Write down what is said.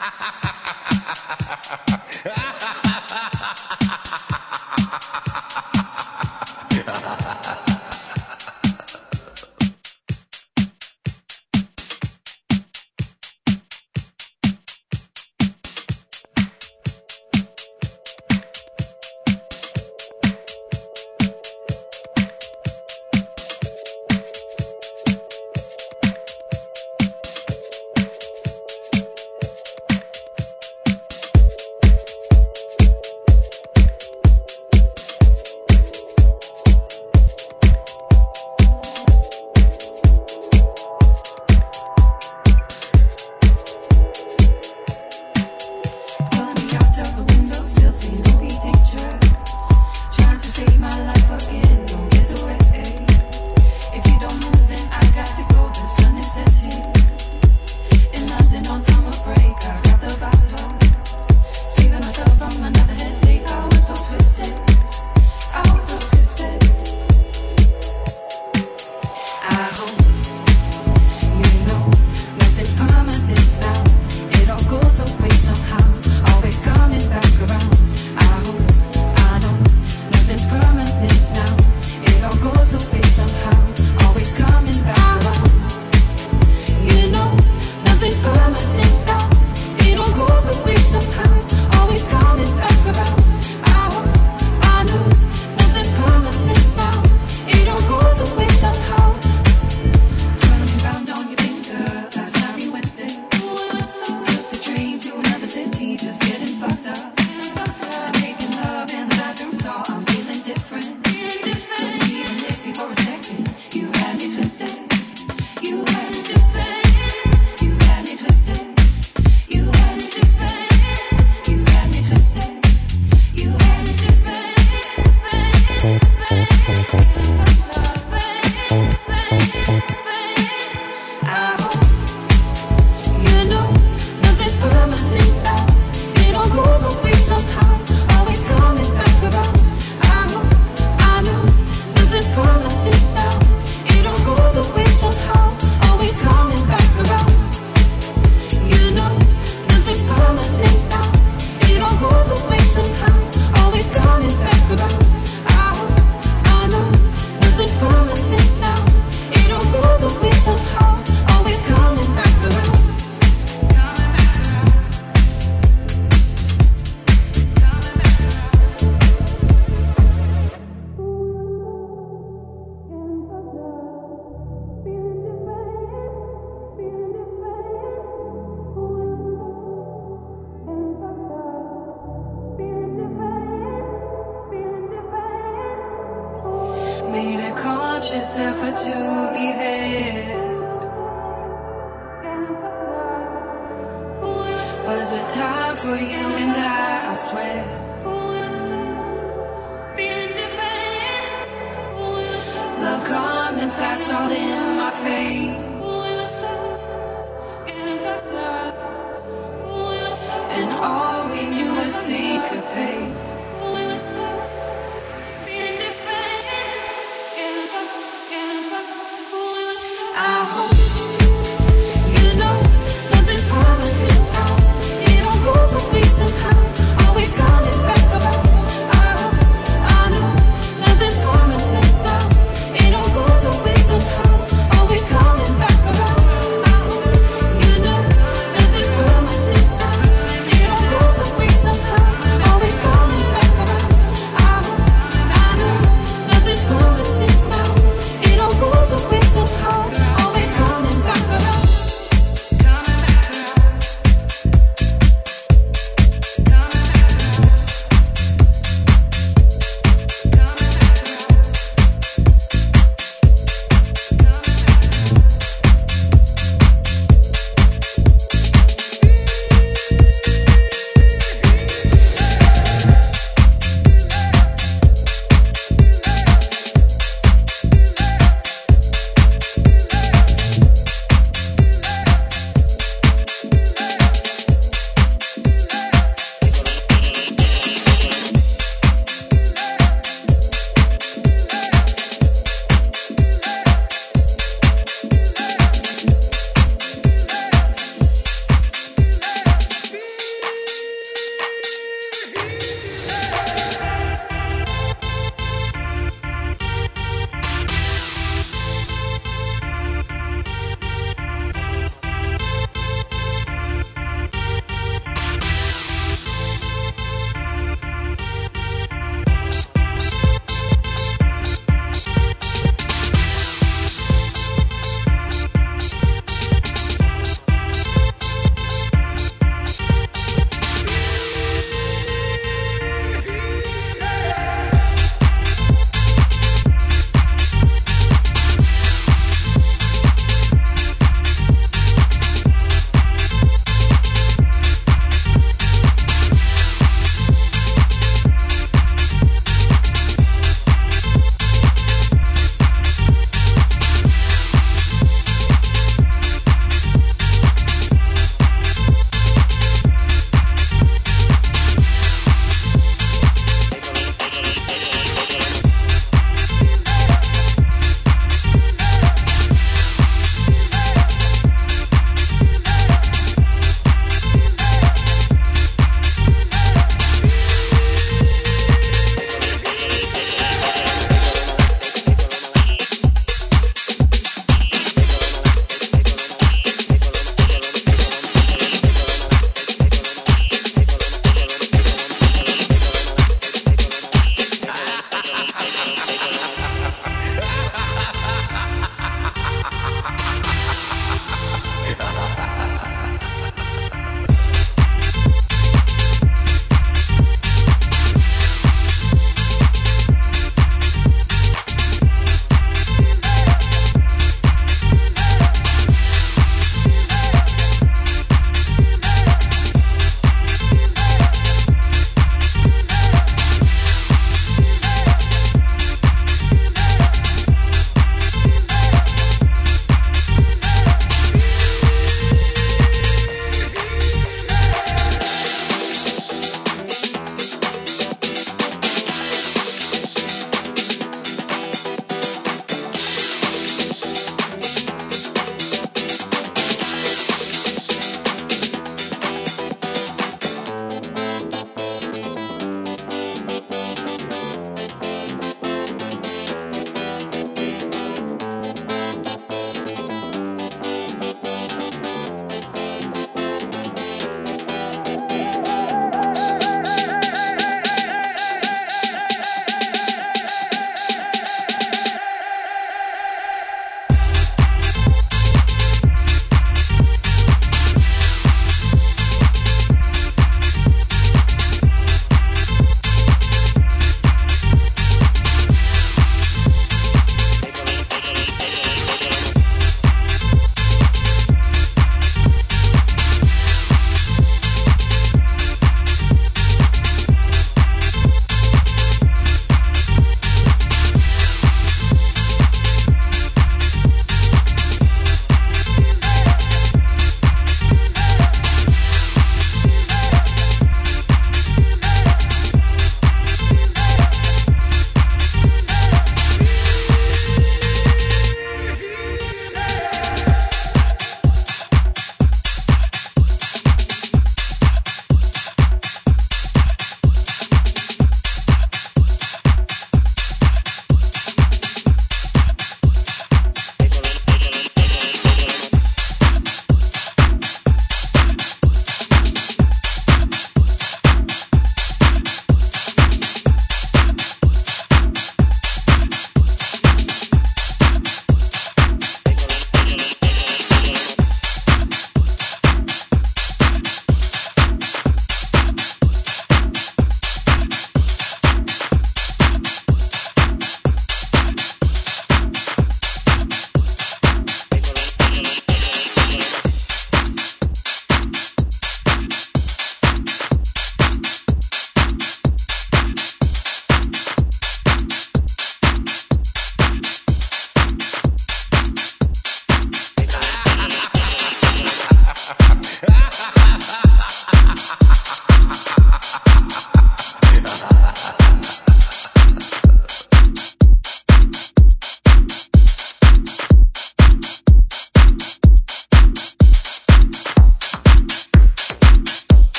ha ha ha